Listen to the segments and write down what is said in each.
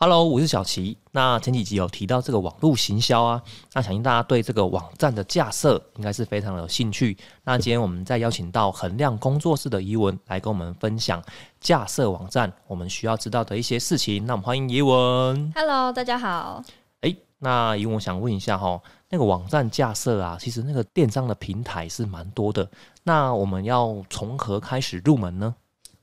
Hello，我是小齐。那前几集有提到这个网络行销啊，那相信大家对这个网站的架设应该是非常的有兴趣。那今天我们再邀请到衡量工作室的怡文来跟我们分享架设网站我们需要知道的一些事情。那我们欢迎怡文。Hello，大家好。诶，那怡文，我想问一下哈，那个网站架设啊，其实那个电商的平台是蛮多的。那我们要从何开始入门呢？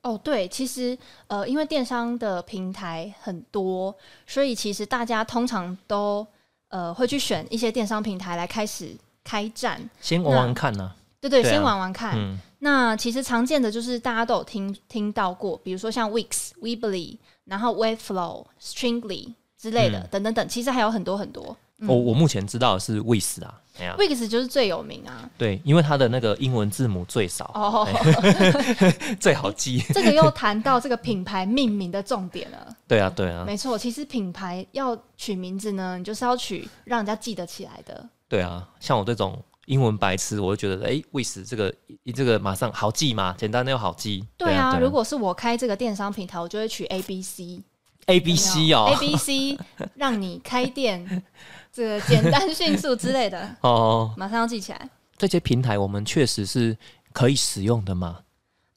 哦，对，其实呃，因为电商的平台很多，所以其实大家通常都呃会去选一些电商平台来开始开战。先玩玩看呢、对对，对啊先玩玩看。嗯，那其实常见的就是大家都有听听到过，比如说像 Wix、Weebly，然后 Webflow、Stringly 之类的，嗯等等等，其实还有很多很多。嗯我我目前知道的是 Wix 啊，，Wix 就是最有名啊。对，因为它的那个英文字母最少，哦，最好记。这个又谈到这个品牌命名的重点了。对啊，对啊，没错，其实品牌要取名字呢，你就是要取让人家记得起来的。对啊，像我这种英文白痴，我就觉得，哎，Wix 这个这个马上好记嘛，简单的又好记。对啊，对如果是我开这个电商平台，我就会取 A B C A B C 哦 A B C 让你开店这个简单迅速之类的，哦，马上要记起来。这些平台我们确实是可以使用的嘛。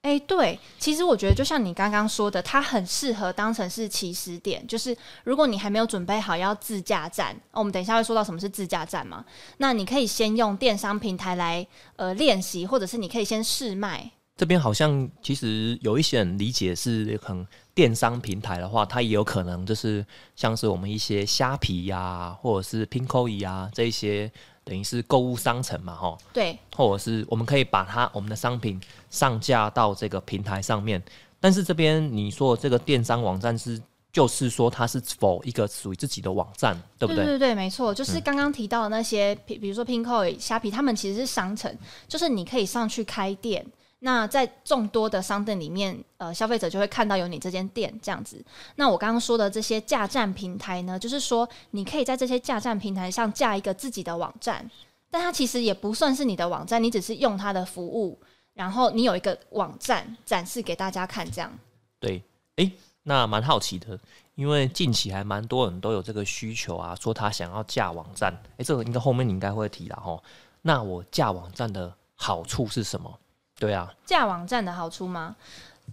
哎、对，其实我觉得就像你刚刚说的，它很适合当成是起始点。就是如果你还没有准备好要自驾站，哦我们等一下会说到什么是自驾站嘛，那你可以先用电商平台来呃练习，或者是你可以先试卖。这边好像其实有一些人理解是可能电商平台的话，它也有可能就是像是我们一些虾皮呀、或者是 Pinko 呀这一些，等于是购物商城嘛，哈，对，或者是我们可以把它我们的商品上架到这个平台上面。但是这边你说的这个电商网站是，就是说它是否一个属于自己的网站，对不对？对对对没错，就是刚刚提到的那些，比、比如说 Pinko、虾皮，他们其实是商城，就是你可以上去开店。那在众多的商店里面，呃，消费者就会看到有你这间店这样子。那我刚刚说的这些架站平台呢，就是说你可以在这些架站平台上架一个自己的网站，但它其实也不算是你的网站，你只是用它的服务，然后你有一个网站展示给大家看，这样。对，诶，那蛮好奇的，因为近期还蛮多人都有这个需求啊，说他想要架网站。诶，这个应该后面你应该会提啦吼。那我架网站的好处是什么？对啊，架网站的好处吗？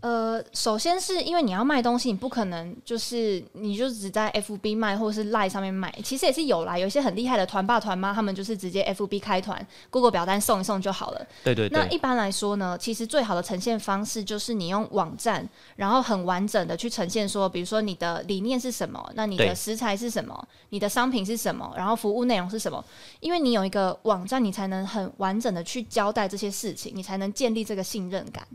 呃，首先是因为你要卖东西，你不可能就是你就只在 FB 卖或是 Line 上面卖，其实也是有啦。有一些很厉害的团爸团妈，他们就是直接 FB 开团，Google 表单送一送就好了。对对对，那一般来说呢，其实最好的呈现方式就是你用网站，然后很完整的去呈现说，比如说你的理念是什么，那你的食材是什么，你的商品是什么，然后服务内容是什么。因为你有一个网站，你才能很完整的去交代这些事情，你才能建立这个信任感。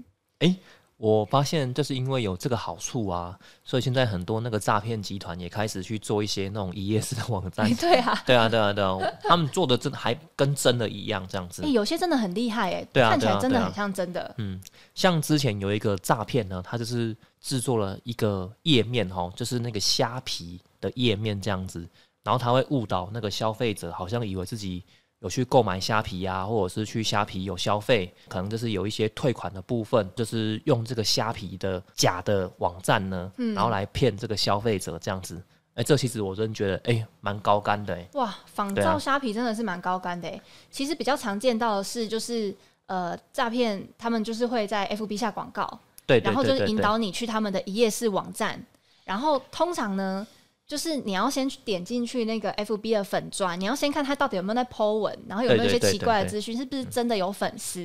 我发现就是因为有这个好处啊，所以现在很多那个诈骗集团也开始去做一些那种一页式的网站哎，。对啊，对啊，对啊，对啊，他们做的真的还跟真的一样这样子哎、。有些真的很厉害哎、对啊看起来真的很像真的。嗯，像之前有一个诈骗呢，他就是制作了一个页面哦，就是那个虾皮的页面这样子，然后他会误导那个消费者，好像以为自己有去购买虾皮啊，或者是去虾皮有消费，可能就是有一些退款的部分，就是用这个虾皮的假的网站呢，嗯然后来骗这个消费者这样子。哎、这其实我真觉得哎，蛮、高干的哎。哇，仿造虾皮真的是蛮高干的哎、其实比较常见到的是，就是呃诈骗，他们就是会在 FB 下广告，对对然后就是引导你去他们的一页式网站，然后通常呢。就是你要先去点进去那个 FB 的粉砖，你要先看他到底有没有在 Po 文，然后有没有一些奇怪的资讯，是不是真的有粉丝？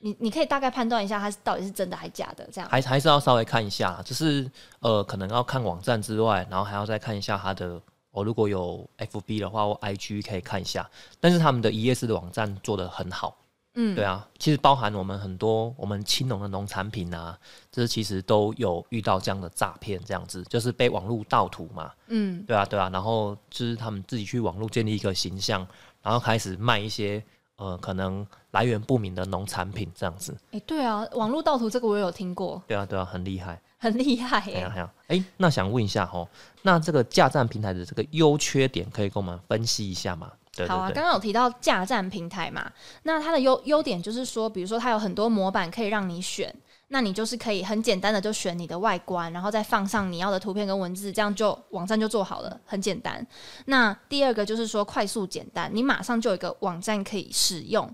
你你可以大概判断一下，他是到底是真的还假的这样。还还是要稍微看一下，就是呃，可能要看网站之外，然后还要再看一下它的。哦，如果有 FB 的话或 IG 可以看一下，但是他们的一页式的网站做的很好，嗯，对啊，其实包含我们很多我们青农的农产品啊，就是其实都有遇到这样的诈骗，这样子就是被网络盗图嘛，嗯，对啊对啊，然后就是他们自己去网络建立一个形象，然后开始卖一些呃可能来源不明的农产品这样子，哎、对啊，网络盗图这个我有听过，对啊对啊，很厉害。很厉害耶、哎呀哎呀，哎，那想问一下哦，那这个架站平台的这个优缺点可以跟我们分析一下吗？对对好啊，刚刚有提到架站平台嘛，那它的优优点就是说，比如说它有很多模板可以让你选，那你就是可以很简单的就选你的外观，然后再放上你要的图片跟文字，这样就网站就做好了，很简单。那第二个就是说快速简单，你马上就有一个网站可以使用。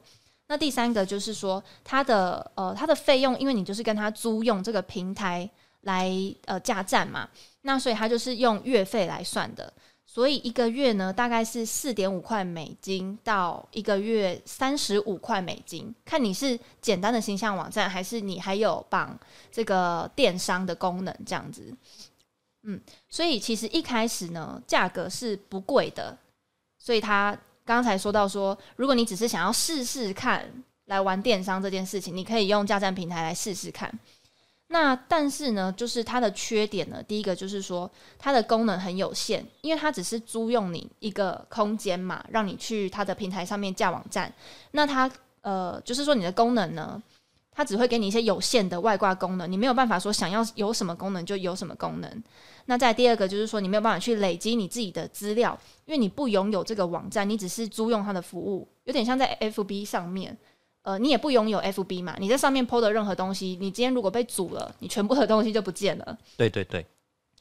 那第三个就是说它的呃它的费用，因为你就是跟他租用这个平台来呃架站嘛，那所以它就是用月费来算的。所以一个月呢，大概是四点五块美金到一个月三十五块美金，看你是简单的形象网站，还是你还有绑这个电商的功能这样子。嗯，所以其实一开始呢，价格是不贵的。所以他刚才说到说，如果你只是想要试试看来玩电商这件事情，你可以用架站平台来试试看。那但是呢，就是它的缺点呢，第一个就是说它的功能很有限，因为它只是租用你一个空间嘛，让你去它的平台上面架网站。那它呃，就是说你的功能呢，它只会给你一些有限的外挂功能，你没有办法说想要有什么功能就有什么功能。那再第二个就是说，你没有办法去累积你自己的资料，因为你不拥有这个网站，你只是租用它的服务，有点像在 FB 上面。呃，你也不拥有 FB 嘛？你在上面 PO 的任何东西，你今天如果被阻了，你全部的东西就不见了。对对对。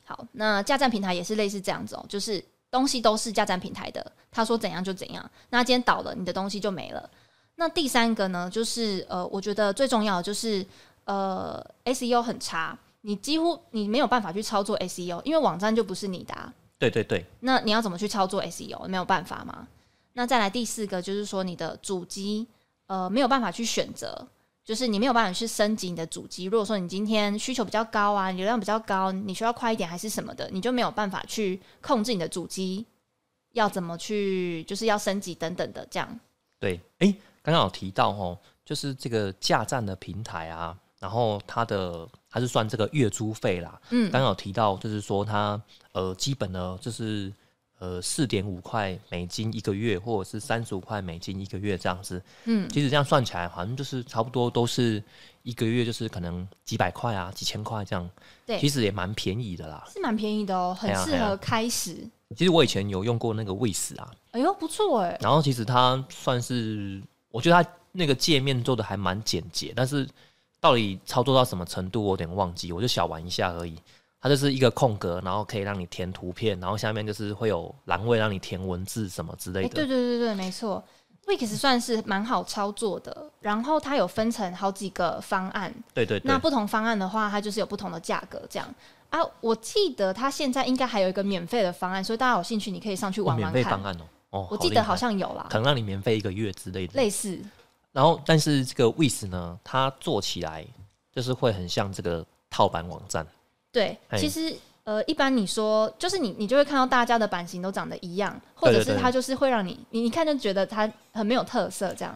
好，那架站平台也是类似这样子哦，就是东西都是架站平台的，他说怎样就怎样。那今天倒了，你的东西就没了。那第三个呢，就是呃，我觉得最重要的就是呃，SEO 很差，你几乎你没有办法去操作 SEO，因为网站就不是你的。对对对。那你要怎么去操作 SEO？没有办法吗？那再来第四个就是说你的主机。呃，没有办法去选择，就是你没有办法去升级你的主机。如果说你今天需求比较高啊，流量比较高，你需要快一点还是什么的，你就没有办法去控制你的主机要怎么去，就是要升级等等的这样。对，哎，刚刚有提到哦，就是这个架站的平台啊，然后它的它是算这个月租费啦。嗯，刚刚有提到就是说它呃基本呢就是。呃，四点五块美金一个月，或者是三十五块美金一个月这样子。嗯，其实这样算起来，好像就是差不多都是一个月，就是可能几百块啊，几千块这样。对，其实也蛮便宜的啦。是蛮便宜的哦，很适合开始。其实我以前有用过那个 w i s 啊，哎呦不错哎。然后其实它算是，我觉得它那个界面做的还蛮简洁，但是到底操作到什么程度，我有点忘记，我就小玩一下而已。它就是一个空格，然后可以让你填图片，然后下面就是会有栏位让你填文字什么之类的。对对对对，没错，Wix 算是蛮好操作的。然后它有分成好几个方案，对对。那不同方案的话，它就是有不同的价格这样啊。我记得它现在应该还有一个免费的方案，所以大家有兴趣你可以上去玩玩看。免费方案哦，哦，我记得好像有啦，可能让你免费一个月之类的。类似。然后，但是这个 Wix 呢，它做起来就是会很像这个套版网站。对，其实。呃，一般你说就是你，你就会看到大家的版型都长得一样，或者是它就是会让你你一看就觉得它很没有特色这样。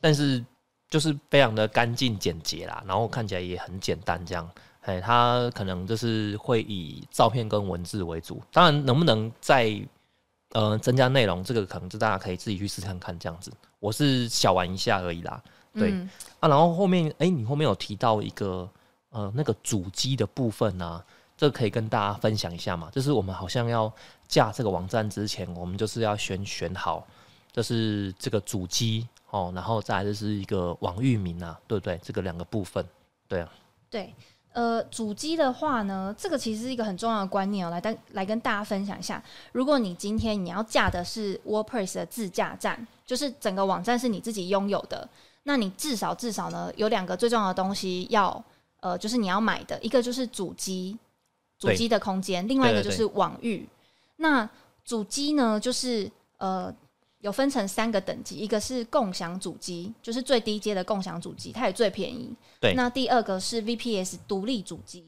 但是就是非常的干净简洁啦，然后看起来也很简单这样。哎，它可能就是会以照片跟文字为主，当然能不能再呃增加内容，这个可能就大家可以自己去试看看这样子。我是小玩一下而已啦。对啊，然后后面哎，你后面有提到一个呃那个主机的部分呢。这可以跟大家分享一下嘛？就是我们好像要架这个网站之前，我们就是要选选好，就是这个主机哦，然后再就是一个网域名啊，对不对？这个两个部分，对啊。对，呃，主机的话呢，这个其实是一个很重要的观念哦，来跟来跟大家分享一下。如果你今天你要架的是 WordPress 的自架站，就是整个网站是你自己拥有的，那你至少至少呢有两个最重要的东西要，呃，就是你要买的一个就是主机。主机的空间，另外一个就是网域。那主机呢，就是呃，有分成三个等级，一个是共享主机，就是最低阶的共享主机，它也最便宜。对。那第二个是 VPS 独立主机，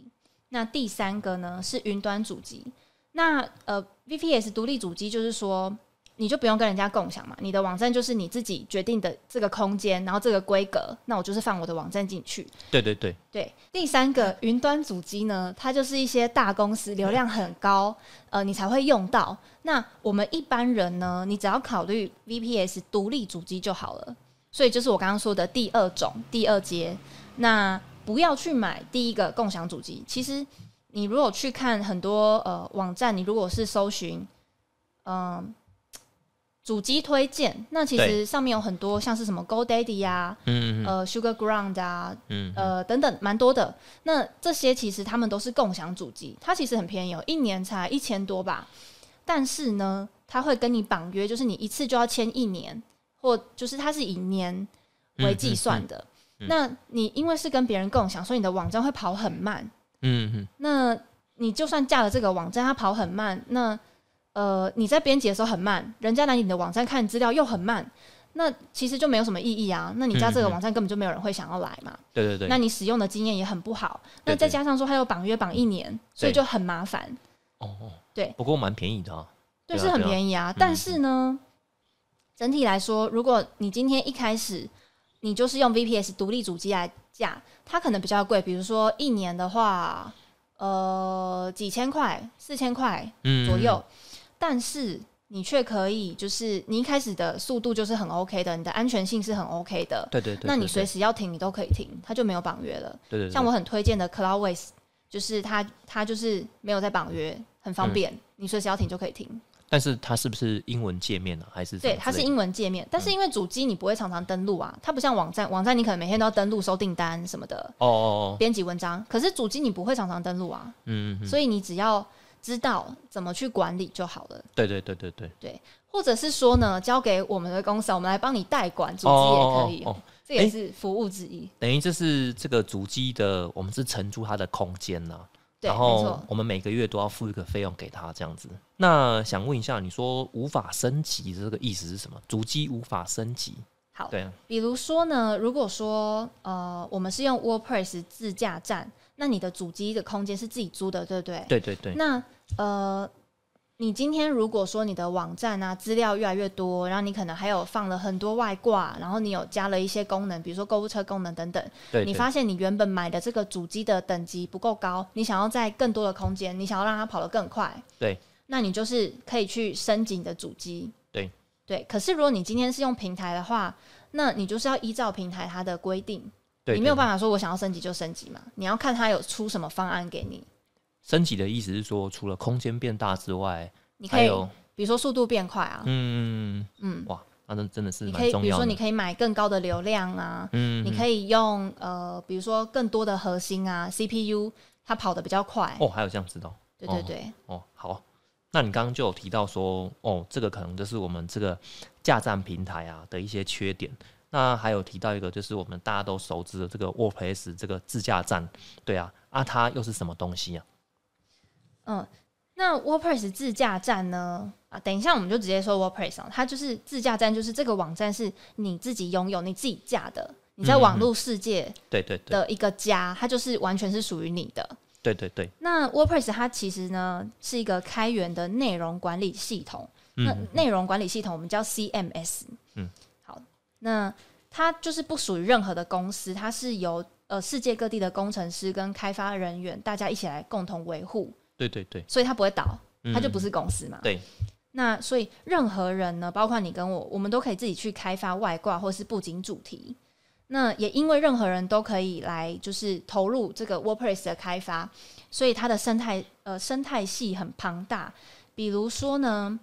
那第三个呢是云端主机。那呃，VPS 独立主机就是说。你就不用跟人家共享嘛，你的网站就是你自己决定的这个空间，然后这个规格，那我就是放我的网站进去。对对对对。第三个云端主机呢，它就是一些大公司流量很高，呃，你才会用到。那我们一般人呢，你只要考虑 VPS 独立主机就好了。所以就是我刚刚说的第二种、第二阶，那不要去买第一个共享主机。其实你如果去看很多呃网站，你如果是搜寻，嗯。主机推荐，那其对实上面有很多像是什么 GoDaddy 呀、嗯嗯呃 Sugar Ground 啊，嗯，呃等等，蛮多的。那这些其实他们都是共享主机，它其实很便宜哦，一年才一千多吧。但是呢，它会跟你绑约，就是你一次就要签一年，或就是它是以年为计算的。那你因为是跟别人共享，所以你的网站会跑很慢。嗯嗯那你就算架了这个网站，它跑很慢，那呃你在编辑的时候很慢，人家来你的网站看资料又很慢，那其实就没有什么意义啊。那你家这个网站根本就没有人会想要来嘛。对对对，那你使用的经验也很不好，对那再加上说它有绑约绑一年，所以就很麻烦。哦哦，对。不过蛮便宜的啊，对，是很便宜啊。但是呢，整体来说，如果你今天一开始你就是用 VPS 独立主机来架，它可能比较贵，比如说一年的话，呃，几千块、四千块嗯。左右，但是。你却可以，就是你一开始的速度就是很 OK 的，你的安全性是很 OK 的，对对对，那你随时要停，你都可以停，它就没有绑约了。对对对，像我很推荐的 Cloudways，就是它它就是没有在绑约，很方便，嗯你随时要停就可以停。但是它是不是英文界面呢？还是对，它是英文界面，但是因为主机你不会常常登录啊，它不像网站，网站你可能每天都要登录收订单什么的，哦哦哦，编辑文章，可是主机你不会常常登录啊，嗯嗯嗯，所以你只要知道怎么去管理就好了。对对对对对对，或者是说呢，交给我们的公司，我们来帮你代管主机也可以，哦哦哦这也是服务之一。等于这是这个主机的，我们是承租它的空间呐、对，然后没错。我们每个月都要付一个费用给他，这样子。那想问一下，你说无法升级的这个意思是什么？主机无法升级？好，对啊，比如说呢，如果说呃，我们是用 WordPress 自驾站，那你的主机的空间是自己租的，对不对？对对对，那呃，你今天如果说你的网站啊资料越来越多，然后你可能还有放了很多外挂，然后你有加了一些功能，比如说购物车功能等等，对对你发现你原本买的这个主机的等级不够高，你想要在更多的空间，你想要让它跑得更快，对，那你就是可以去升级你的主机，对对。可是如果你今天是用平台的话，那你就是要依照平台它的规定，对，你没有法办法说我想要升级就升级嘛，你要看它有出什么方案给你，升级的意思是说，除了空间变大之外，你可以有比如说速度变快啊，嗯嗯，哇，那真真的是你可以蛮重要的。比如说你可以买更高的流量啊，嗯，你可以用呃比如说更多的核心啊 CPU，它跑得比较快，哦，还有这样子的哦。对对对，哦，好。那你刚刚就有提到说，哦，这个可能就是我们这个架站平台啊的一些缺点。那还有提到一个，就是我们大家都熟知的这个 WordPress 这个自驾站，对啊，啊，它又是什么东西啊？嗯。那 WordPress 自驾站呢？啊，等一下我们就直接说 WordPress 啊，它就是自驾站，就是这个网站是你自己拥有、你自己架的，你在网络世界对对对的一个家，它就是完全是属于你的。对对对，那 WordPress 它其实呢是一个开源的内容管理系统，那嗯，内容管理系统我们叫 CMS。嗯，好，那它就是不属于任何的公司，它是由呃世界各地的工程师跟开发人员大家一起来共同维护，对对对，所以它不会倒，它就不是是公司嘛。对。那所以任何人呢，包括你跟我，我们都可以自己去开发外挂或是布景主题。那也因为任何人都可以来，就是投入这个 WordPress 的开发，所以它的生态呃生态系很庞大。比如说呢，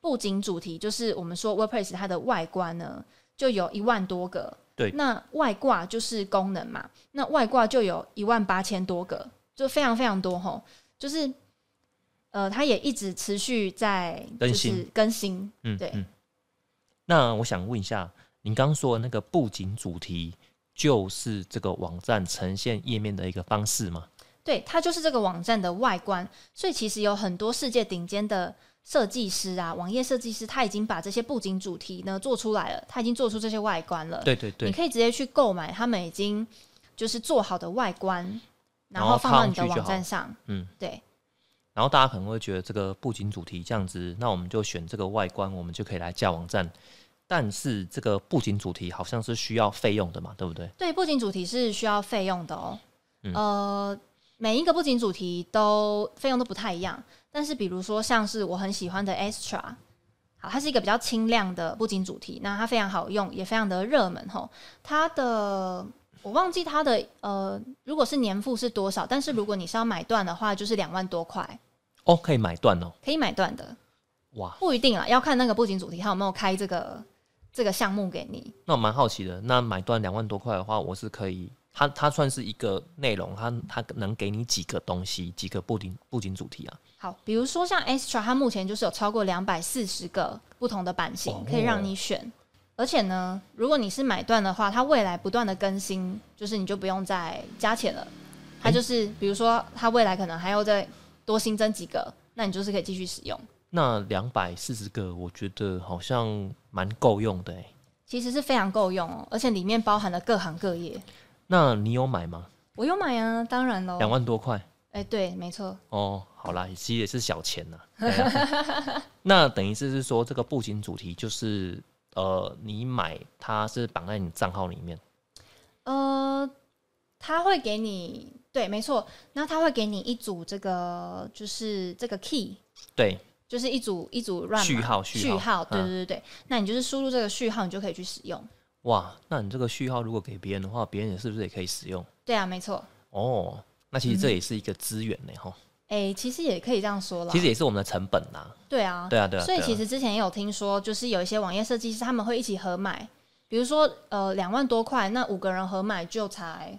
布景主题就是我们说 WordPress 它的外观呢，就有一万多个。对那外挂就是功能嘛，那外挂就有一万八千多个，就非常非常多吼。就是呃，它也一直持续在就是更新更新，嗯，对嗯。那我想问一下，您刚说的那个布景主题，就是这个网站呈现页面的一个方式吗？对，它就是这个网站的外观，所以其实有很多世界顶尖的设计师啊，网页设计师，他已经把这些布景主题呢做出来了，他已经做出这些外观了。对对对你，可以直接去购买他们已经就是做好的外观，然然后后放到你的网站上。嗯，对然后大家可能会觉得这个布景主题这样子，那我们就选这个外观，我们就可以来架网站。但是这个布景主题好像是需要费用的嘛，对不对？对，布景主题是需要费用的哦。嗯呃，每一个布景主题都费用都不太一样，但是比如说像是我很喜欢的 Extra，好，它是一个比较轻量的布景主题，那它非常好用，也非常的热门吼。它的我忘记它的呃，如果是年付是多少，但是如果你是要买断的话，就是两万多块，哦，可以买断哦。可以买断的。哇，不一定啦，要看那个布景主题它有没有开这个这个项目给你。那我蛮好奇的，那买断两万多块的话，我是可以，它它算是一个内容，它它能给你几个东西，几个布景布景主题啊？好，比如说像 Extra，它目前就是有超过两百四十个不同的版型哦可以让你选，而且呢，如果你是买断的话，它未来不断的更新，就是你就不用再加钱了。它就是比如说，它未来可能还要再多新增几个，那你就是可以继续使用。那两百四十个，我觉得好像蛮够用的哎。其实是非常够用哦，而且里面包含了各行各业。那你有买吗？我有买啊，当然喽。两万多块哎、对，没错。哦，好啦，其实也是小钱呐、那等于是是说，这个布景主题就是呃，你买它是绑在你账号里面，呃，他会给你，对，没错。那他会给你一组这个，就是这个 key，对，就是一组一组乱码序号序号对嗯对对对。那你就是输入这个序号，你就可以去使用。哇，那你这个序号如果给别人的话，别人也是不是也可以使用？对啊，没错。哦，那其实这也是一个资源呢，哈、哎、其实也可以这样说了。其实也是我们的成本呐。对啊，对啊，对啊。所以其实之前也有听说，就是有一些网页设计师他们会一起合买，比如说呃两万多块，那五个人合买就才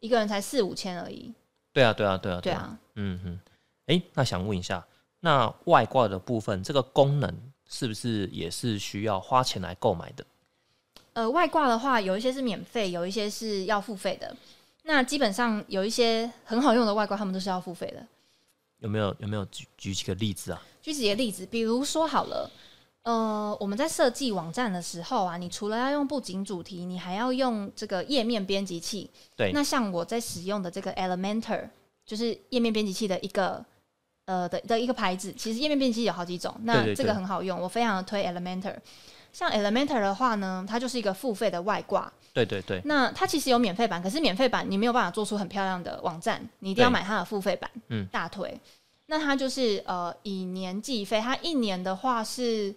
一个人才四五千而已。对啊，对啊，对啊，对。啊，嗯哼，哎、那想问一下，那外挂的部分，这个功能是不是也是需要花钱来购买的？呃，外挂的话，有一些是免费，有一些是要付费的。那基本上有一些很好用的外挂，他们都是要付费的。有没有有没有举举几个例子啊？举几个例子，比如说好了，呃，我们在设计网站的时候啊，你除了要用布景主题，你还要用这个页面编辑器。对那像我在使用的这个 Elementor，就是页面编辑器的一个呃的的一个牌子。其实页面编辑器有好几种，那这个很好用，我非常的推 Elementor。像 Elementor 的话呢，它就是一个付费的外挂。对对对，那它其实有免费版，可是免费版你没有办法做出很漂亮的网站，你一定要买它的付费版。嗯，大腿。那它就是呃以年计费，它一年的话是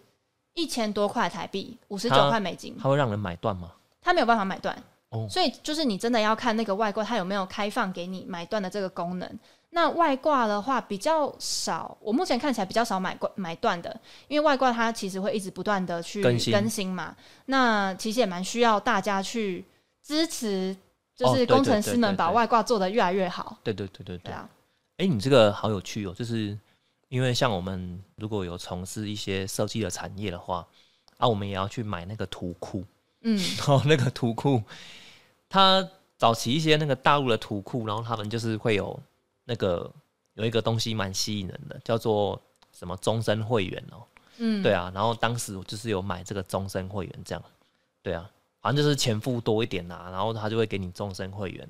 一千多块台币，五十九块美金，它会让人买断吗？它没有办法买断。哦所以就是你真的要看那个外挂，它有没有开放给你买断的这个功能。那外挂的话比较少，我目前看起来比较少买挂买断的，因为外挂它其实会一直不断的去更新嘛。那其实也蛮需要大家去支持，就是工程师们把外挂做得越来越好。对对对对对。对啊，哎、你这个好有趣哦，就是因为像我们如果有从事一些设计的产业的话，啊，我们也要去买那个图库，嗯，然 后那个图库，它早期一些那个大陆的图库，然后他们就是会有那个有一个东西蛮吸引人的，叫做什么终身会员哦、嗯，对啊，然后当时我就是有买这个终身会员，这样，对啊，好像就是钱付多一点啊，然后他就会给你终身会员。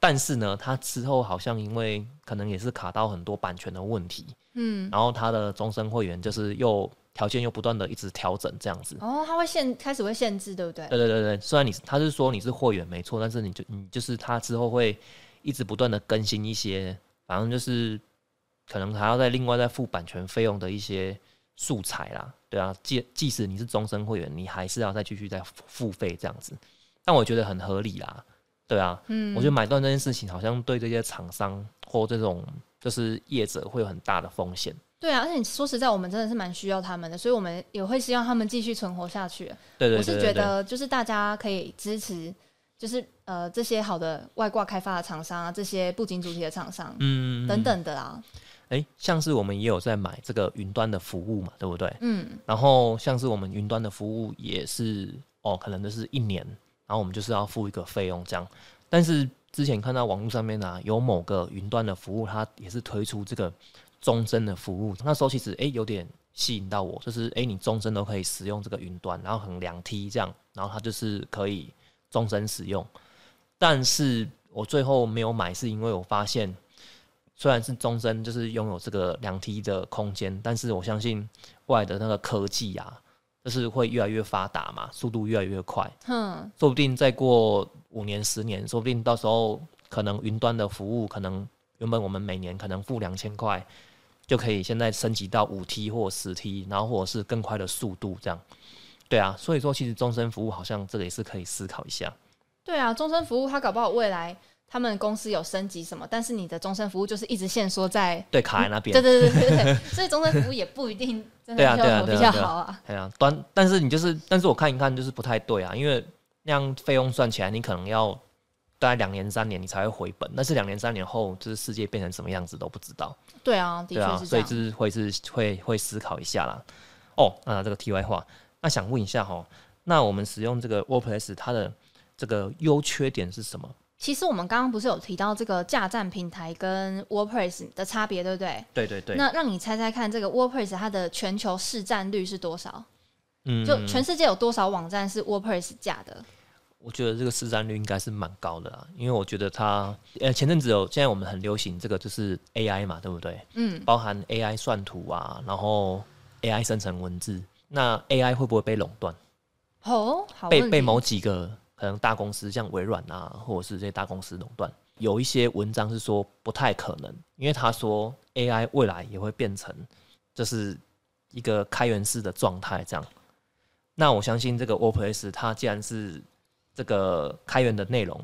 但是呢，他之后好像因为可能也是卡到很多版权的问题，嗯，然后他的终身会员就是又条件又不断的一直调整这样子。哦，他会限开始会限制，对不对？对对对对，虽然你他是说你是会员没错，但是你就你就是他之后会一直不断的更新一些，反正就是可能还要再另外再付版权费用的一些素材啦，对啊，即即使你是终身会员，你还是要再继续再付付费这样子，但我觉得很合理啦，对啊，嗯，我觉得买断这件事情好像对这些厂商或这种就是业者会有很大的风险，对啊，而且说实在，我们真的是蛮需要他们的，所以我们也会希望他们继续存活下去。对对我是觉对对对，得就是大家可以支持，就是呃这些好的外挂开发的厂商啊，这些布景主题的厂商、嗯等，等的啦。哎、像是我们也有在买这个云端的服务嘛，对不对？嗯，然后像是我们云端的服务也是哦，可能就是一年，然后我们就是要付一个费用这样。但是之前看到网络上面啊，有某个云端的服务，它也是推出这个终身的服务。那时候其实哎有点吸引到我，就是哎你终身都可以使用这个云端，然后很两梯这样，然后它就是可以终身使用。但是我最后没有买，是因为我发现。虽然是终身，就是拥有这个两 T 的空间，但是我相信未来的那个科技啊，就是会越来越发达嘛，速度越来越快，哼，说不定再过五年、十年，说不定到时候可能云端的服务，可能原本我们每年可能付两千块，就可以现在升级到五 T 或十 T，然后或者是更快的速度这样。对啊，所以说其实终身服务好像这个也是可以思考一下。对啊，终身服务它搞不好未来他们公司有升级什么，但是你的终身服务就是一直限缩在，对，卡在那边。对对对对对，所以终身服务也不一定 真的比较好啊对啊好啊。哎呀，端，但是你就是，但是我看一看就是不太对啊，因为那样费用算起来，你可能要大概两年三年你才会回本，但是两年三年后，就是世界变成什么样子都不知道。对啊，的确是这样。所以就是会是会会思考一下啦。哦，那这个题外话，那想问一下哈，那我们使用这个 WordPress 它的这个优缺点是什么？其实我们刚刚不是有提到这个架站平台跟 WordPress 的差别，对不对？对对对，那让你猜猜看，这个 WordPress 它的全球市占率是多少？嗯就全世界有多少网站是 WordPress 架的？我觉得这个市占率应该是蛮高的啦，因为我觉得它呃前阵子有现在我们很流行这个就是 AI 嘛，对不对？嗯，包含 AI 算图啊，然后 AI 生成文字，那 AI 会不会被垄断？哦，好被被某几个可能大公司，像微软啊，或者是这些大公司垄断。有一些文章是说不太可能，因为他说 AI 未来也会变成就是一个开源式的状态这样。那我相信这个 WordPress 它既然是这个开源的内容，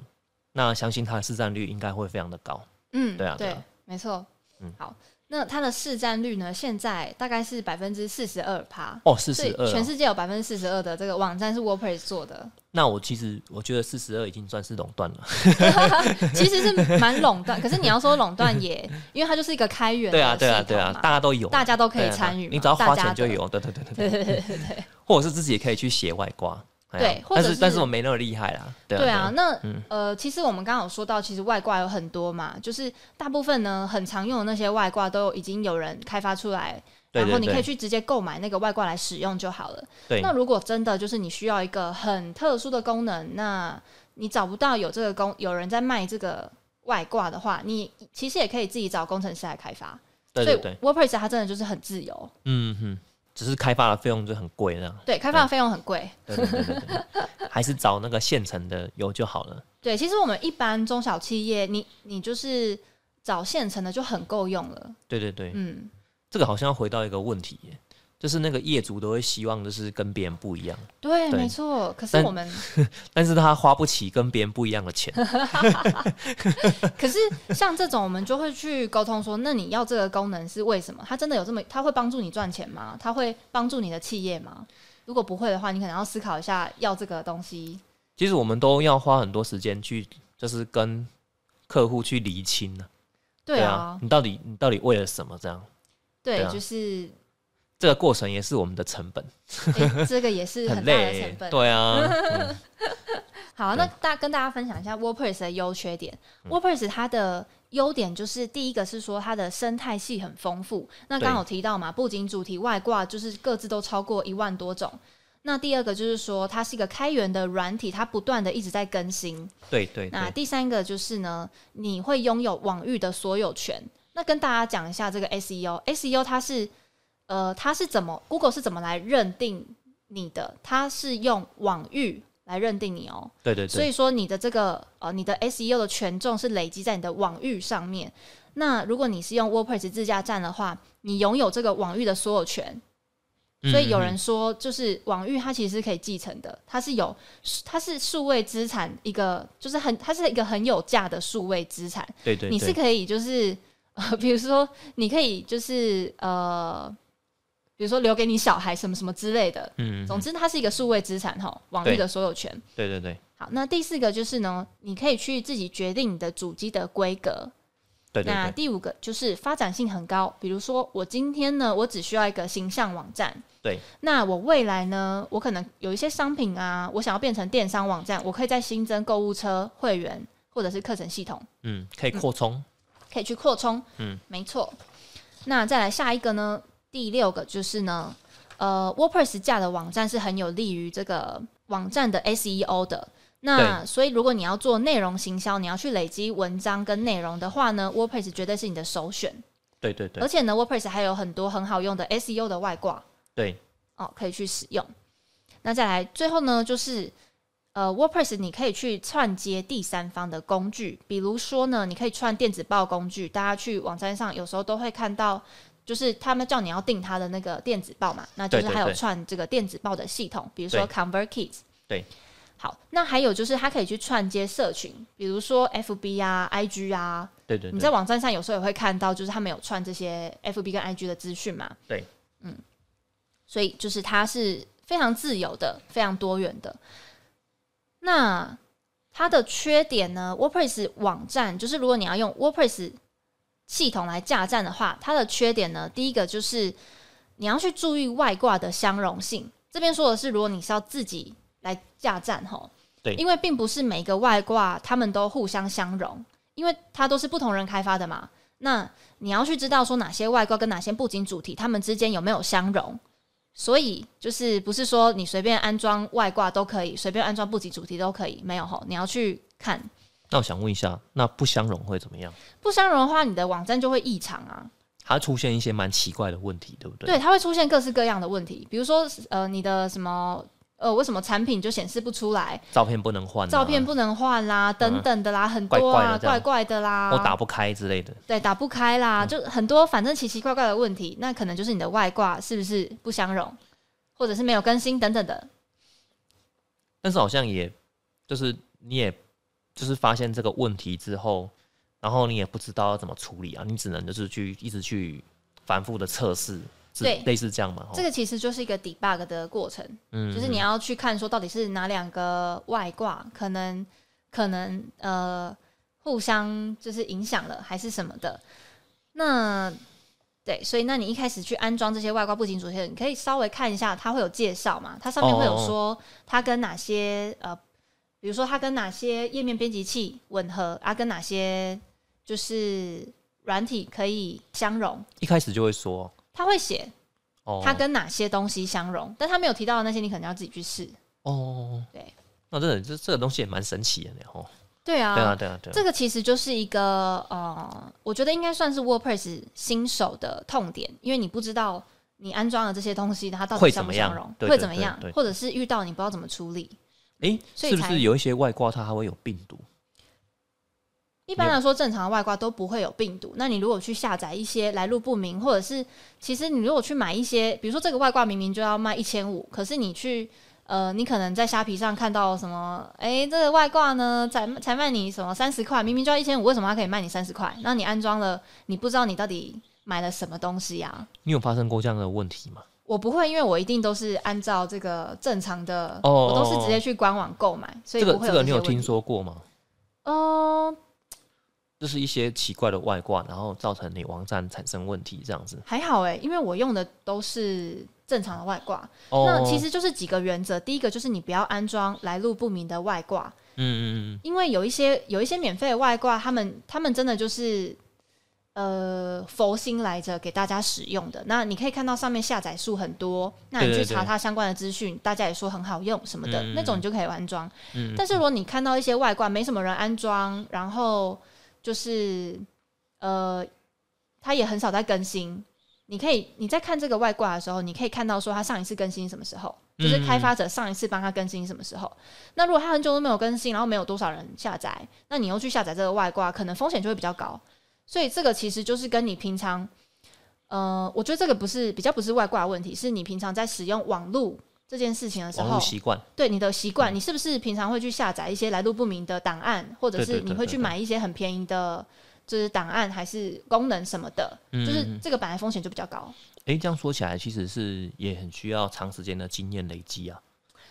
那相信它的市占率应该会非常的高。嗯，对啊对啊没错。嗯好，那它的市占率呢？现在大概是百分之四十二趴。哦，四十二，全世界有百分之四十二的这个网站是 WordPress 做的，那我其实我觉得四十二已经算是垄断了。其实是蛮垄断。可是你要说垄断也，因为它就是一个开源的对啊，对啊，对啊，大家都有，大家都可以参与嘛，你只要花。钱就有。对对对。对对对对对或者是自己也可以去写外挂。对或者是但是但是我没那么厉害啦。对对啊，，那、嗯呃，其实我们刚刚有说到，其实外挂有很多嘛，就是大部分呢很常用的那些外挂都已经有人开发出来，然后你可以去直接购买那个外挂来使用就好了。对那如果真的就是你需要一个很特殊的功能，那你找不到有这个功有人在卖这个外挂的话，你其实也可以自己找工程师来开发。对对对，WordPress 它真的就是很自由，嗯哼，只是开发的费用就很贵呢。对，开发的费用很贵。对对对对对，还是找那个现成的油就好了。对，其实我们一般中小企业，你你就是找现成的就很够用了。对对对，嗯，这个好像要回到一个问题耶，就是那个业主都会希望就是跟别人不一样，对，对没错。可是我们，但是他花不起跟别人不一样的钱。可是像这种，我们就会去沟通说，那你要这个功能是为什么？他真的有这么，他会帮助你赚钱吗？他会帮助你的企业吗？如果不会的话，你可能要思考一下，要这个东西。其实我们都要花很多时间去，就是跟客户去厘清呢、对啊，你到底你到底为了什么这样？对，就是、这个过程也是我们的成本，诶这个也是 很大的累成本。对啊，嗯好，那大跟大家分享一下 WordPress 的优缺点。WordPress 它的优点就是第一个是说它的生态系很丰富，那刚刚有提到嘛，不仅主题外挂就是各自都超过一万多种。那第二个就是说它是一个开源的软体，它不断的一直在更新。对对那，第三个就是呢，你会拥有网域的所有权。那跟大家讲一下这个 SEO，SEO 它是呃它是怎么 Google 是怎么来认定你的？它是用网域来认定你哦。对对对，所以说你的这个呃，你的 SEO 的权重是累积在你的网域上面。那如果你是用 WordPress 自驾站的话，你拥有这个网域的所有权。所以有人嗯说，就是网域它其实是可以继承的，它是有它是数位资产一个，就是很它是一个很有价的数位资产。对对，对你是可以就是呃，比如说你可以就是呃，比如说留给你小孩什么什么之类的。嗯，总之，它是一个数位资产哈，网域的所有权。对对对好，那第四个就是呢，你可以去自己决定你的主机的规格。对对对，那第五个就是发展性很高，比如说我今天呢，我只需要一个形象网站。对。那我未来呢，我可能有一些商品啊，我想要变成电商网站，我可以再新增购物车、会员或者是课程系统，嗯，可以扩充，可以去扩充。嗯，没错。那再来下一个呢，第六个就是呢，呃，WordPress 架的网站是很有利于这个网站的 SEO 的。那所以，如果你要做内容行销，你要去累积文章跟内容的话呢，WordPress 绝对是你的首选。对对对而且呢，WordPress 还有很多很好用的 SEO 的外挂对，哦，可以去使用。那再来最后呢，就是呃，WordPress 你可以去串接第三方的工具，比如说呢，你可以串电子报工具，大家去网站上有时候都会看到。就是他们叫你要订他的那个电子报嘛，那就是还有串这个电子报的系统，比如说 ConvertKit。对。好，那还有就是它可以去串接社群，比如说 FB 啊、IG 啊，对对对，你在网站上有时候也会看到，就是他们有串这些 FB 跟 IG 的资讯嘛。对，嗯，所以就是它是非常自由的、非常多元的。那它的缺点呢？WordPress 网站就是如果你要用 WordPress 系统来架站的话，它的缺点呢，第一个就是你要去注意外挂的相容性。这边说的是，如果你是要自己来架站吼，对，因为并不是每个外挂他们都互相相容，因为它都是不同人开发的嘛。那你要去知道说哪些外挂跟哪些布景主题，它们之间有没有相容。所以就是不是说你随便安装外挂都可以，随便安装布景主题都可以，没有吼，你要去看。那我想问一下，那不相容会怎么样？不相容的话，你的网站就会异常啊。它出现一些蛮奇怪的问题，对不对？对，它会出现各式各样的问题，比如说呃，你的什么呃，为什么产品就显示不出来？照片不能换，照片不能换啦，等等的啦，很多啊，怪怪的啦，或打不开之类的。对，打不开啦，就很多，反正奇奇怪怪的问题，那可能就是你的外挂是不是不相容，或者是没有更新等等的。但是好像也就是你也就是发现这个问题之后。然后你也不知道要怎么处理啊，你只能就是去一直去反复的测试，是，类似这样嘛。这个其实就是一个 debug 的过程，嗯，就是你要去看说到底是哪两个外挂可能可能呃互相就是影响了还是什么的。那对，所以那你一开始去安装这些外挂布景主线，你可以稍微看一下，它会有介绍嘛？它上面会有说它跟哪些呃，比如说它跟哪些页面编辑器吻合啊，跟哪些。就是软体可以相容，一开始就会说他会写，哦，它跟哪些东西相容，但他没有提到的那些，你可能要自己去试。哦，对，那这这这个东西也蛮神奇的哦。对啊，对啊，对啊，对。这个其实就是一个呃，我觉得应该算是 WordPress 新手的痛点，因为你不知道你安装了这些东西，它到底相不相容，会怎么样，或者是遇到你不知道怎么处理。哎，是不是有一些外挂它还会有病毒？一般来说，正常的外挂都不会有病毒。那你如果去下载一些来路不明，或者是其实你如果去买一些，比如说这个外挂明明就要卖一千五，可是你去呃，你可能在虾皮上看到什么，哎，这个外挂呢才才卖你什么三十块，明明就要一千五，为什么它可以卖你三十块？那你安装了，你不知道你到底买了什么东西呀？你有发生过这样的问题吗？我不会，因为我一定都是按照这个正常的，我都是直接去官网购买，所以这个这个你有听说过吗？哦。就是一些奇怪的外挂，然后造成你网站产生问题，这样子还好哎，因为我用的都是正常的外挂。那其实就是几个原则，第一个就是你不要安装来路不明的外挂。嗯嗯嗯。因为有一些有一些免费的外挂，他们他们真的就是呃佛心来着给大家使用的。那你可以看到上面下载数很多，那你去查它相关的资讯，大家也说很好用什么的，那种你就可以安装。嗯。但是如果你看到一些外挂没什么人安装，然后就是，呃，它也很少在更新。你可以你在看这个外挂的时候，你可以看到说它上一次更新什么时候，就是开发者上一次帮他更新什么时候。那如果它很久都没有更新，然后没有多少人下载，那你又去下载这个外挂，可能风险就会比较高。所以这个其实就是跟你平常，呃，我觉得这个不是比较不是外挂问题，是你平常在使用网络。这件事情的时候，习惯对你的习惯，你是不是平常会去下载一些来路不明的档案，或者是你会去买一些很便宜的，就是档案还是功能什么的？就是这个本来风险就比较高。哎，这样说起来，其实是也很需要长时间的经验累积啊。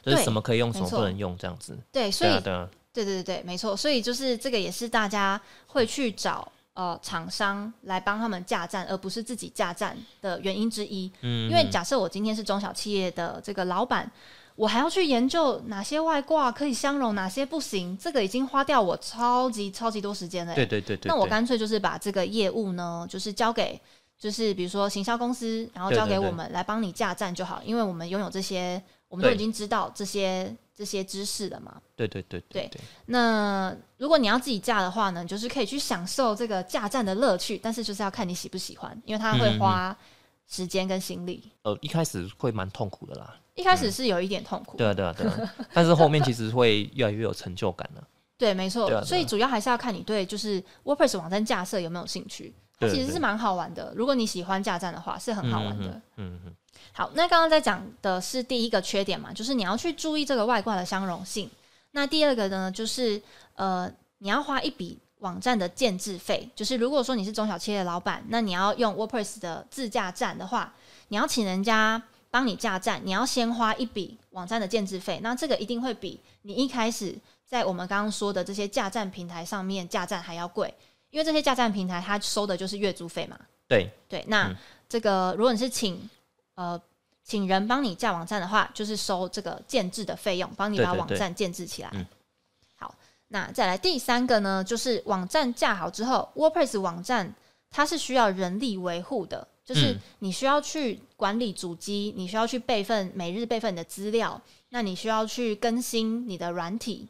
就是什么可以用，什么不能用，这样子。对，所以对对对对对，没错。所以就是这个也是大家会去找。呃，厂商来帮他们架站，而不是自己架站的原因之一。嗯，因为假设我今天是中小企业的这个老板，我还要去研究哪些外挂可以相容，哪些不行，这个已经花掉我超级超级多时间了。对对对对。那我干脆就是把这个业务呢，就是交给，就是比如说行销公司，然后交给我们来帮你架站就好，因为我们拥有这些，我们都已经知道这些。这些知识了嘛，对对对对。那如果你要自己架的话呢，就是可以去享受这个架站的乐趣，但是就是要看你喜不喜欢，因为它会花时间跟心力。呃，一开始会蛮痛苦的啦，一开始是有一点痛苦。对啊对啊对啊，但是后面其实会越来越有成就感了。对，没错。所以主要还是要看你对就是 WordPress 网站架设有没有兴趣，它其实是蛮好玩的。如果你喜欢架站的话，是很好玩的。嗯嗯。好，那刚刚在讲的是第一个缺点嘛，就是你要去注意这个外挂的相容性。那第二个呢，就是呃，你要花一笔网站的建制费，就是如果说你是中小企业的老板，那你要用 WordPress 的自架站的话，你要请人家帮你架站，你要先花一笔网站的建制费，那这个一定会比你一开始在我们刚刚说的这些架站平台上面架站还要贵，因为这些架站平台它收的就是月租费嘛。对对，那、嗯这个如果你是请呃请人帮你架网站的话，就是收这个建制的费用，帮你把网站建制起来。嗯好，那再来第三个呢，就是网站架好之后，WordPress 网站它是需要人力维护的，就是嗯你需要去管理主机，你需要去备份每日备份你的资料，那你需要去更新你的软体，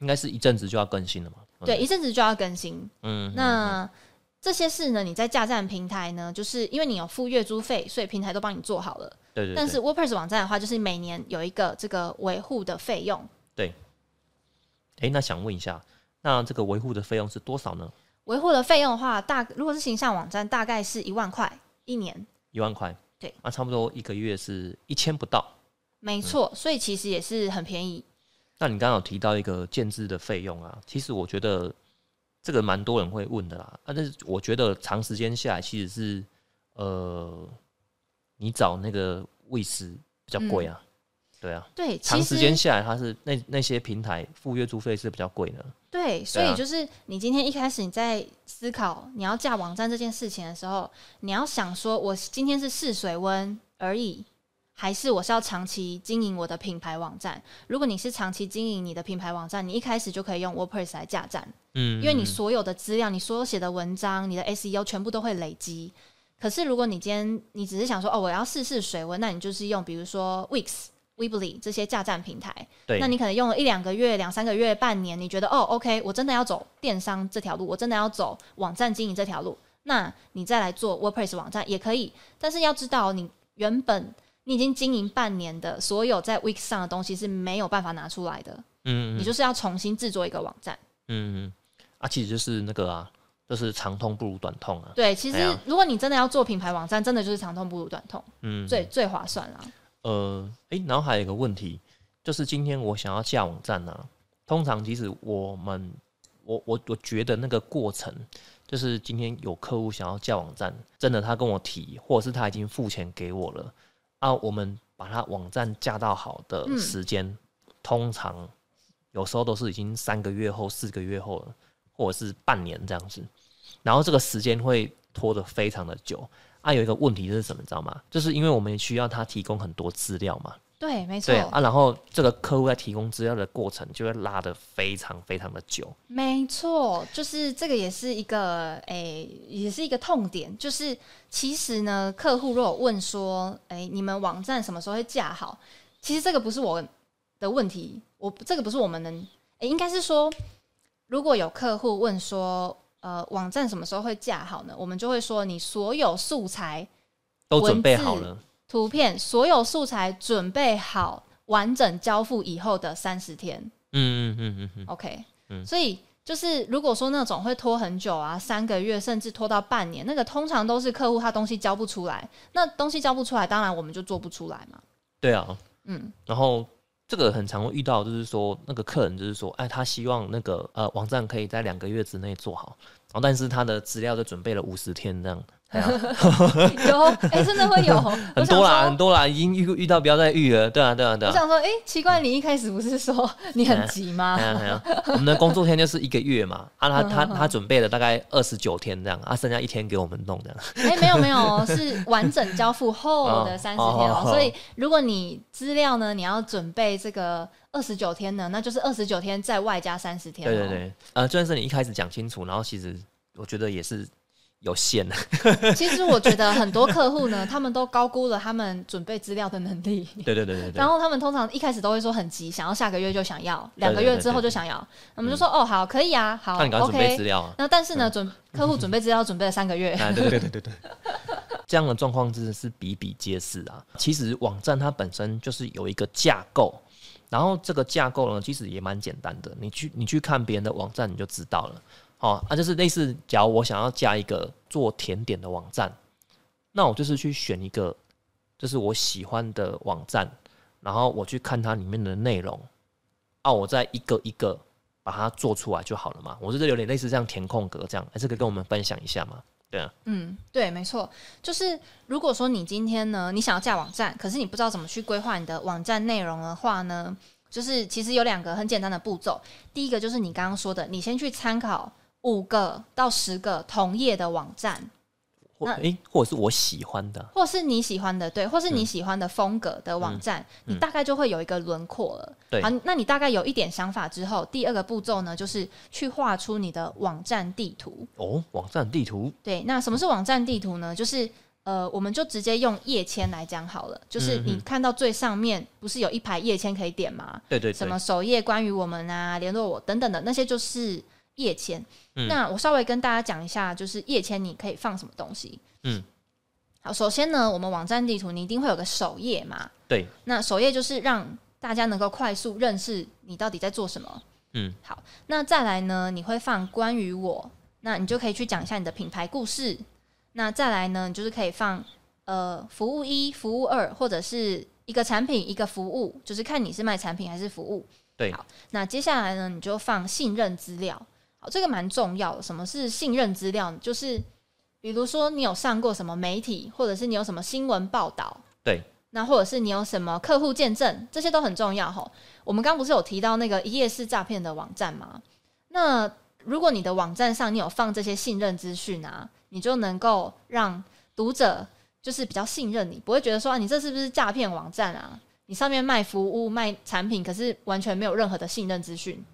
应该是一阵子就要更新了嘛。对，一阵子就要更新。嗯，那这些事呢，你在架站平台呢，就是因为你有付月租费，所以平台都帮你做好了。对对对。但是 WordPress 网站的话，就是每年有一个这个维护的费用，对哎、那想问一下，那这个维护的费用是多少呢？维护的费用的话，大如果是形象网站，大概是一万块一年，一万块。对，那差不多一个月是一千不到。没错，所以其实也是很便宜。那你刚刚有提到一个建制的费用啊，其实我觉得这个蛮多人会问的啦。啊，但是我觉得长时间下来，其实是呃，你找那个卫士比较贵啊。对啊，对，长时间下来，它是那那些平台付月租费是比较贵的。对，所以就是你今天一开始你在思考你要架网站这件事情的时候，你要想说，我今天是试水温而已，还是我是要长期经营我的品牌网站？如果你是长期经营你的品牌网站，你一开始就可以用 WordPress 来架站，嗯，因为你嗯所有的资料、你所有写的文章、你的 SEO 全部都会累积。可是如果你今天你只是想说哦，我要试试水温，那你就是用比如说 Wix、Weebly 这些架站平台，对，那你可能用了一两个月、两三个月、半年，你觉得哦，OK，我真的要走电商这条路，我真的要走网站经营这条路，那你再来做 WordPress 网站也可以。但是要知道，你原本你已经经营半年的所有在 Wix 上的东西是没有办法拿出来的，嗯，嗯你就是要重新制作一个网站。嗯嗯啊，其实就是那个啊，就是长痛不如短痛啊。对，其实如果你真的要做品牌网站，真的就是长痛不如短痛，嗯，最最划算啦。呃，诶，然后还有一个问题，就是今天我想要架网站呢、通常其实我们，我我我觉得那个过程，就是今天有客户想要架网站，真的他跟我提，或者是他已经付钱给我了，啊，我们把它网站架到好的时间，通常有时候都是已经三个月后、四个月后了，或者是半年这样子，然后这个时间会拖得非常的久。啊，有一个问题是什么，你知道吗？就是因为我们需要它提供很多资料嘛，对，没错对，啊，然后这个客户在提供资料的过程就会拉得非常非常的久，没错，就是这个也是一个诶、也是一个痛点。就是其实呢，客户如果问说，诶、你们网站什么时候会架好？其实这个不是我的问题，我这个不是我们能，诶、应该是说，如果有客户问说，呃，网站什么时候会架好呢？我们就会说，你所有素材、都准备好了，图片，所有素材准备好，完整交付以后的三十天。嗯嗯嗯嗯嗯，OK，嗯所以就是如果说那种会拖很久啊，三个月甚至拖到半年，那个通常都是客户他东西交不出来，那东西交不出来，当然我们就做不出来嘛。对啊，嗯，然后这个很常会遇到，就是说那个客人就是说，哎，他希望那个呃网站可以在两个月之内做好，然后但是他的资料就准备了五十天这样，哎有，哎、真的会有 很多啦，很多。啦，已经遇遇到不要再遇了，对啊对啊对啊。我想说，哎、奇怪，你一开始不是说 你很急吗哎？呀哎呀，我们的工作天就是一个月嘛，啊，他他他准备了大概二十九天这样，啊，剩下一天给我们弄这样。哎、没有没有，是完整交付后的三十天哦、哦哦所以如果你资料呢，你要准备这个二十九天呢，那就是二十九天再外加三十天、哦。对对对，呃，就算是你一开始讲清楚，然后其实我觉得也是有限的。其实我觉得很多客户呢，他们都高估了他们准备资料的能力。对对对对对 然。后他们通常一开始都会说很急，想要下个月就想要，两个月之后就想要。我们就说哦好，可以啊，好那你赶快准备资，OK。料啊！那但是呢，准客户准备资料准备了三个月，啊，对对对对对，这样的状况真的是比比皆是啊。其实网站它本身就是有一个架构，然后这个架构呢，其实也蛮简单的。你去你去看别人的网站，你就知道了。哦，啊，就是类似，假如我想要加一个做甜点的网站，那我就是去选一个，就是我喜欢的网站，然后我去看它里面的内容，啊，我再一个一个把它做出来就好了嘛。我觉得有点类似这样填空格这样，哎，这个跟我们分享一下嘛。对啊，嗯，对，没错，就是如果说你今天呢，你想要架网站，可是你不知道怎么去规划你的网站内容的话呢，就是其实有两个很简单的步骤。第一个就是你刚刚说的，你先去参考五个到十个同业的网站。或诶，或者是我喜欢的，或是你喜欢的，对，或是你喜欢的风格的网站，你大概就会有一个轮廓了。对，好，那你大概有一点想法之后，第二个步骤呢，就是去画出你的网站地图。哦，网站地图。对，那什么是网站地图呢？就是呃，我们就直接用页签来讲好了。就是你看到最上面不是有一排页签可以点吗？对对。什么首页关于我们啊，联络我等等的那些就是。页签，那我稍微跟大家讲一下，就是页签你可以放什么东西。嗯，好，首先呢，我们网站地图你一定会有个首页嘛？对。那首页就是让大家能够快速认识你到底在做什么。嗯，好，那再来呢，你会放关于我，那你就可以去讲一下你的品牌故事。那再来呢，你就是可以放呃服务一、服务二，或者是一个产品一个服务，就是看你是卖产品还是服务。对。好，那接下来呢，你就放信任资料。好，这个蛮重要的。什么是信任资料？就是比如说你有上过什么媒体，或者是你有什么新闻报道，对。那或者是你有什么客户见证，这些都很重要哈。我们刚不是有提到那个一页式诈骗的网站吗？那如果你的网站上你有放这些信任资讯啊，你就能够让读者就是比较信任你，不会觉得说你这是不是诈骗网站啊？你上面卖服务卖产品，可是完全没有任何的信任资讯。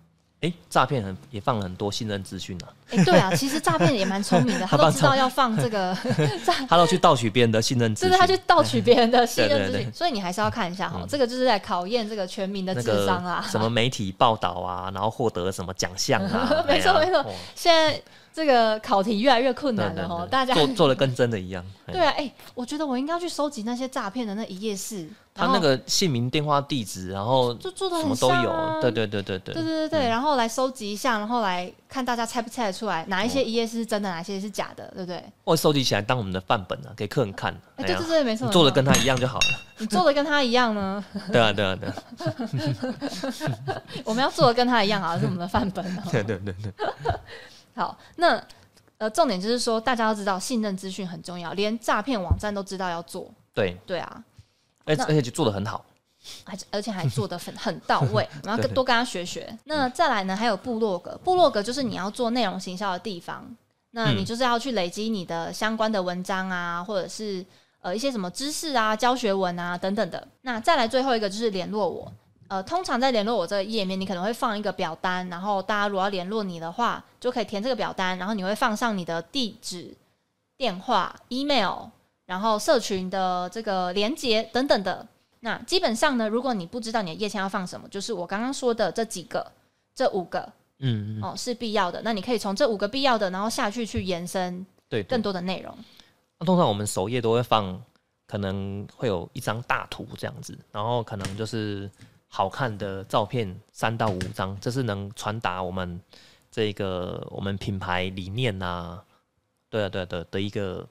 哎，诈骗很也放了很多信任资讯啊。哎，对啊，其实诈骗也蛮聪明的，他都知道要放这个，他都去盗取别人的信任资讯，就是他去盗取别人的信任资讯，所以你还是要看一下哈，这个就是在考验这个全民的智商啊。什么媒体报道啊，然后获得什么奖项啊？没错没错，现在。这个考题越来越困难了哈，大家做 做的跟真的一样。对啊，哎，我觉得我应该要去收集那些诈骗的那一页式。他那个姓名、电话、地址，然后就做的什么都有。对对对对对。对对对对，然后来收集一下，然后来看大家猜不猜得出来哪一些一页是真的，哪些是假的，对不对？我收集起来当我们的范本啊，给客人看。哎，对对对，没错。做的跟他一样就好了。你做的跟他一样呢？对啊对啊对。我们要做的跟他一样啊，是我们的范本。对对对对。好，那。呃，重点就是说，大家要知道信任资讯很重要，连诈骗网站都知道要做。对对啊，而而且就做的很好，还而且还做的很很到位，我们要多跟他学学。那再来呢，还有部落格，部落格就是你要做内容行销的地方，那你就是要去累积你的相关的文章啊，或者是呃一些什么知识啊、教学文啊等等的。那再来最后一个就是联络我。呃，通常在联络我这个页面，你可能会放一个表单，然后大家如果要联络你的话，就可以填这个表单，然后你会放上你的地址、电话、email，然后社群的这个连接等等的。那基本上呢，如果你不知道你的页签要放什么，就是我刚刚说的这几个、这五个，嗯，哦，是必要的。那你可以从这五个必要的，然后下去去延伸对更多的内容。那通常我们首页都会放，可能会有一张大图这样子，然后可能就是。好看的照片三到五张，这是能传达我们这个我们品牌理念呐，对啊对啊对的一个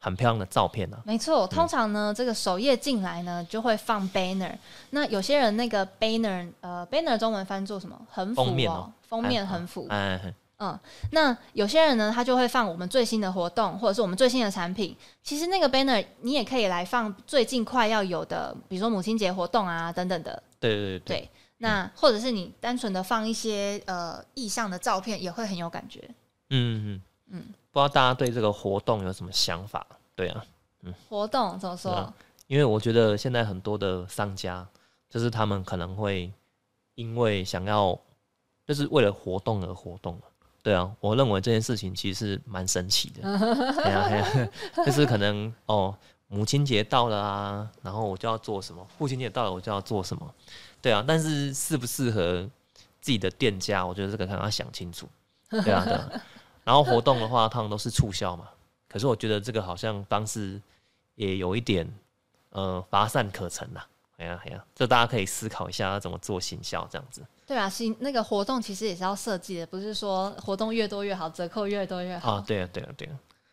很漂亮的照片啊。没错，通常呢，这个首页进来呢就会放 banner。那有些人那个 banner，呃，banner 中文翻做什么？横幅哦，封面横幅。哎。嗯，那有些人呢，他就会放我们最新的活动，或者是我们最新的产品。其实那个 banner 你也可以来放最近快要有的，比如说母亲节活动啊等等的。对对对。那或者是你单纯的放一些呃意向的照片，也会很有感觉。嗯嗯嗯。不知道大家对这个活动有什么想法？对啊，嗯。活动怎么说？因为我觉得现在很多的商家，就是他们可能会因为想要，就是为了活动而活动对啊，我认为这件事情其实是蛮神奇的。对啊，就是可能哦，母亲节到了啊，然后我就要做什么；父亲节到了，我就要做什么。对啊，但是适不适合自己的店家，我觉得这个可能要想清楚。对啊，对啊。然后活动的话，他们都是促销嘛。可是我觉得这个好像方式也有一点呃乏善可陈呐。哎呀哎呀，这大家可以思考一下要怎么做行销这样子。对啊，行那个活动其实也是要设计的，不是说活动越多越好，折扣越多越好。啊，对啊，对啊，对啊。